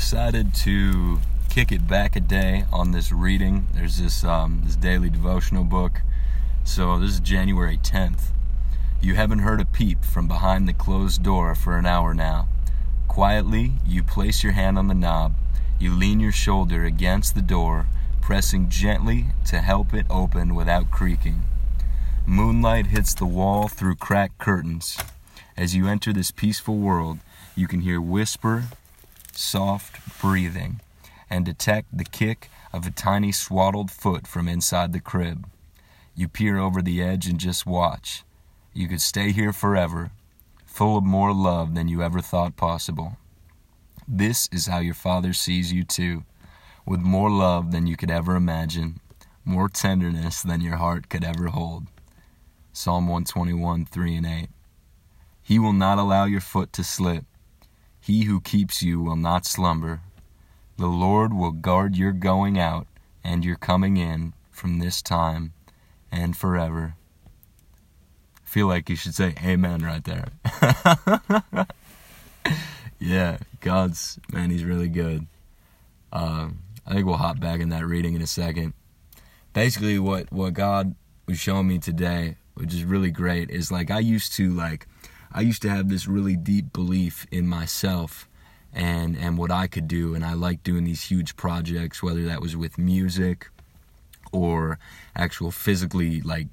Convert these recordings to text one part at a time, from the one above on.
decided to kick it back a day on this reading. There's this um, this daily devotional book. So this is January 10th. You haven't heard a peep from behind the closed door for an hour now. Quietly, you place your hand on the knob. You lean your shoulder against the door, pressing gently to help it open without creaking. Moonlight hits the wall through cracked curtains. As you enter this peaceful world, you can hear whisper, soft breathing, and detect the kick of a tiny swaddled foot from inside the crib. You peer over the edge and just watch. You could stay here forever, full of more love than you ever thought possible. This is how your Father sees you too, with more love than you could ever imagine, more tenderness than your heart could ever hold. Psalm 121, 3 and 8. He will not allow your foot to slip. He who keeps you will not slumber. The Lord will guard your going out and your coming in from this time and forever. I feel like you should say amen right there. yeah, God's, man, He's really good. Um, I think we'll hop back in that reading in a second. Basically, what, what God was showing me today, which is really great, is like I used to like I used to have this really deep belief in myself and and what I could do and I liked doing these huge projects whether that was with music or actual physically like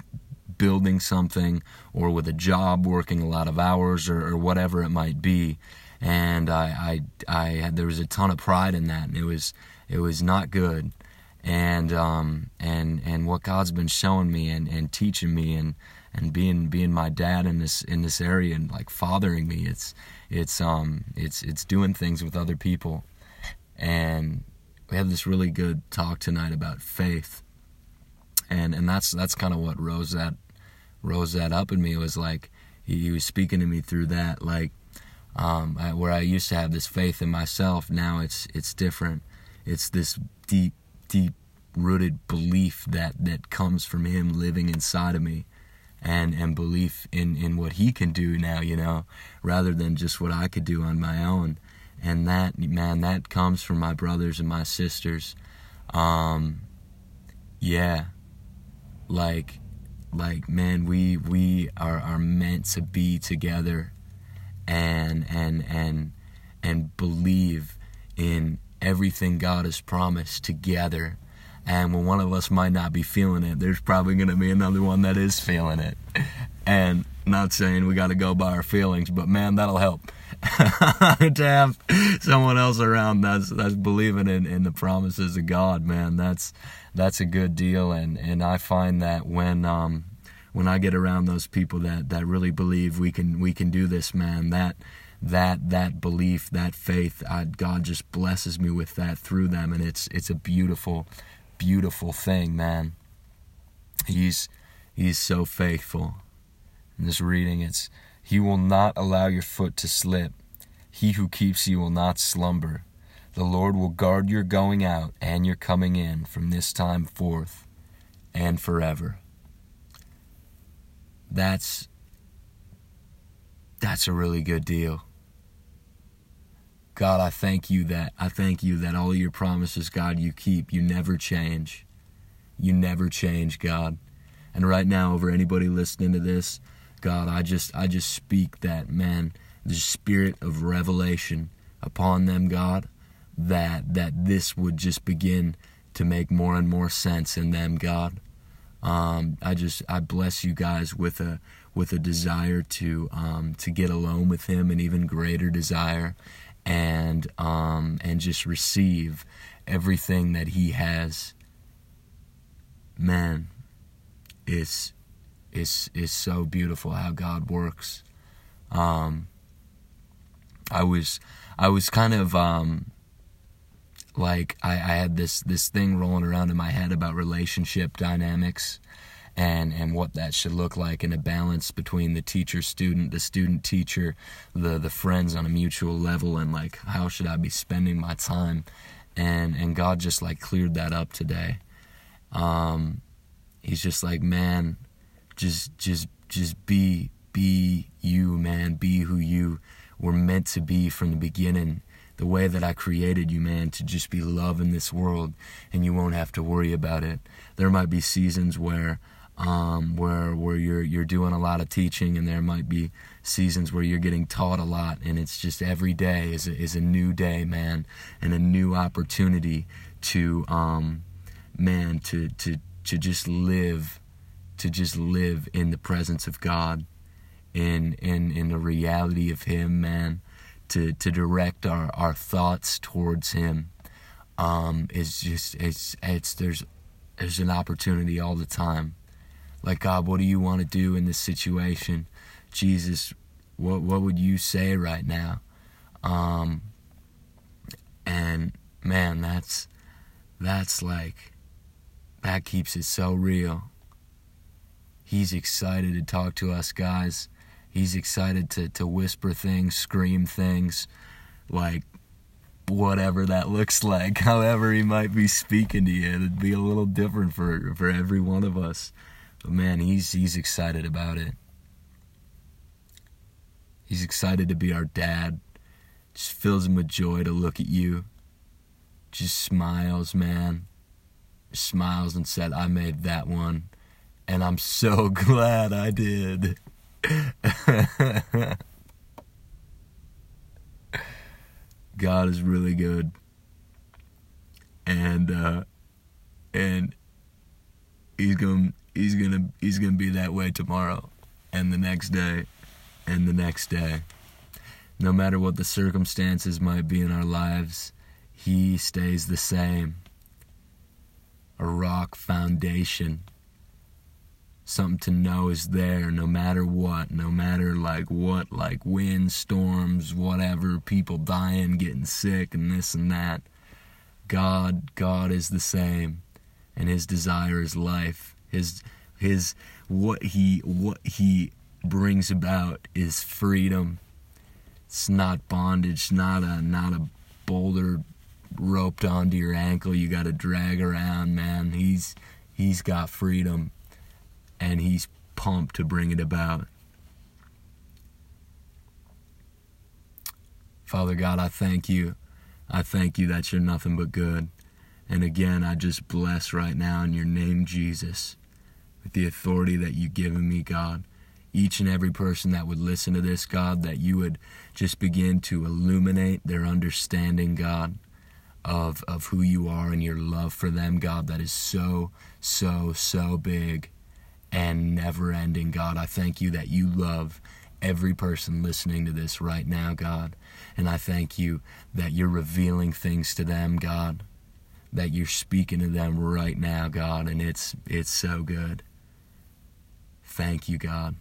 building something or with a job working a lot of hours or, or whatever it might be. And I, I I had there was a ton of pride in that and it was it was not good and um and and what God's been showing me and and teaching me and and being being my dad in this in this area and like fathering me. It's it's um it's it's doing things with other people. And we had this really good talk tonight about faith. And and that's that's kind of what rose that rose that up in me it was like he, he was speaking to me through that like um, I, where I used to have this faith in myself. Now it's it's different. It's this deep deep rooted belief that that comes from him living inside of me and and belief in in what he can do now you know rather than just what I could do on my own. And that man that comes from my brothers and my sisters. Um yeah. Like like man we we are are meant to be together and and and and believe in everything God has promised together and when one of us might not be feeling it, there's probably going to be another one that is feeling it. And not saying we got to go by our feelings, but man, that'll help. to have someone else around that's that's believing in, in the promises of God, man, that's that's a good deal. And, and I find that when um, when I get around those people that, that really believe we can we can do this, man, that that that belief, that faith, I, God just blesses me with that through them, and it's it's a beautiful beautiful thing, man. He's he's so faithful. In this reading, it's He will not allow your foot to slip. He who keeps you will not slumber. The Lord will guard your going out and your coming in from this time forth and forever. That's that's a really good deal. God, I thank you that I thank you that all your promises, God, you keep. You never change. You never change, God. And right now, over anybody listening to this, God, I just I just speak that man, the spirit of revelation upon them, God, that that this would just begin to make more and more sense in them, God. Um, I just I bless you guys with a with a desire to um, to get alone with Him, an even greater desire, and um, and just receive everything that He has. Man, it's it's it's so beautiful how God works. Um, I was I was kind of um, like I, I had this this thing rolling around in my head about relationship dynamics and and what that should look like in a balance between the teacher student the student teacher the the friends on a mutual level and like how should I be spending my time? And and God just like cleared that up today. Um he's just like man just just just be be you man. Be who you were meant to be from the beginning. The way that I created you, man, to just be love in this world and you won't have to worry about it. There might be seasons where um, where where you're you're doing a lot of teaching, and there might be seasons where you're getting taught a lot, and it's just every day is a, is a new day, man, and a new opportunity to um, man to to to just live, to just live in the presence of God, in in in the reality of Him, man, to to direct our our thoughts towards Him. Um, is just it's it's there's there's an opportunity all the time like, God, what do you want to do in this situation? Jesus, what what would you say right now? Um, and man, that's that's like that keeps it so real. He's excited to talk to us guys. He's excited to, to whisper things, scream things, like whatever that looks like. However he might be speaking to you. It'd be a little different for, for every one of us. But man, he's he's excited about it. He's excited to be our dad. Just fills him with joy to look at you. Just smiles, man. Smiles and said, I made that one. And I'm so glad I did. God is really good. And uh and he's going he's gonna he's gonna be that way tomorrow and the next day and the next day. No matter what the circumstances might be in our lives he stays the same. A rock foundation. Something to know is there no matter what no matter like what like wind storms whatever people dying getting sick and this and that. God god is the same and his desire is life his his what he what he brings about is freedom. It's not bondage, not a not a boulder roped onto your ankle you got to drag around, man. He's he's got freedom and he's pumped to bring it about. Father God, I thank you. I thank you that you're nothing but good. And again, I just bless right now in your name, Jesus, with the authority that you've given me, God. Each and every person that would listen to this, God, that you would just begin to illuminate their understanding, God, of, of who you are and your love for them, God, that is so, so, so big and never ending, God. I thank you that you love every person listening to this right now, God. And I thank you that you're revealing things to them, God that you're speaking to them right now, God, and it's it's so good. Thank you, God.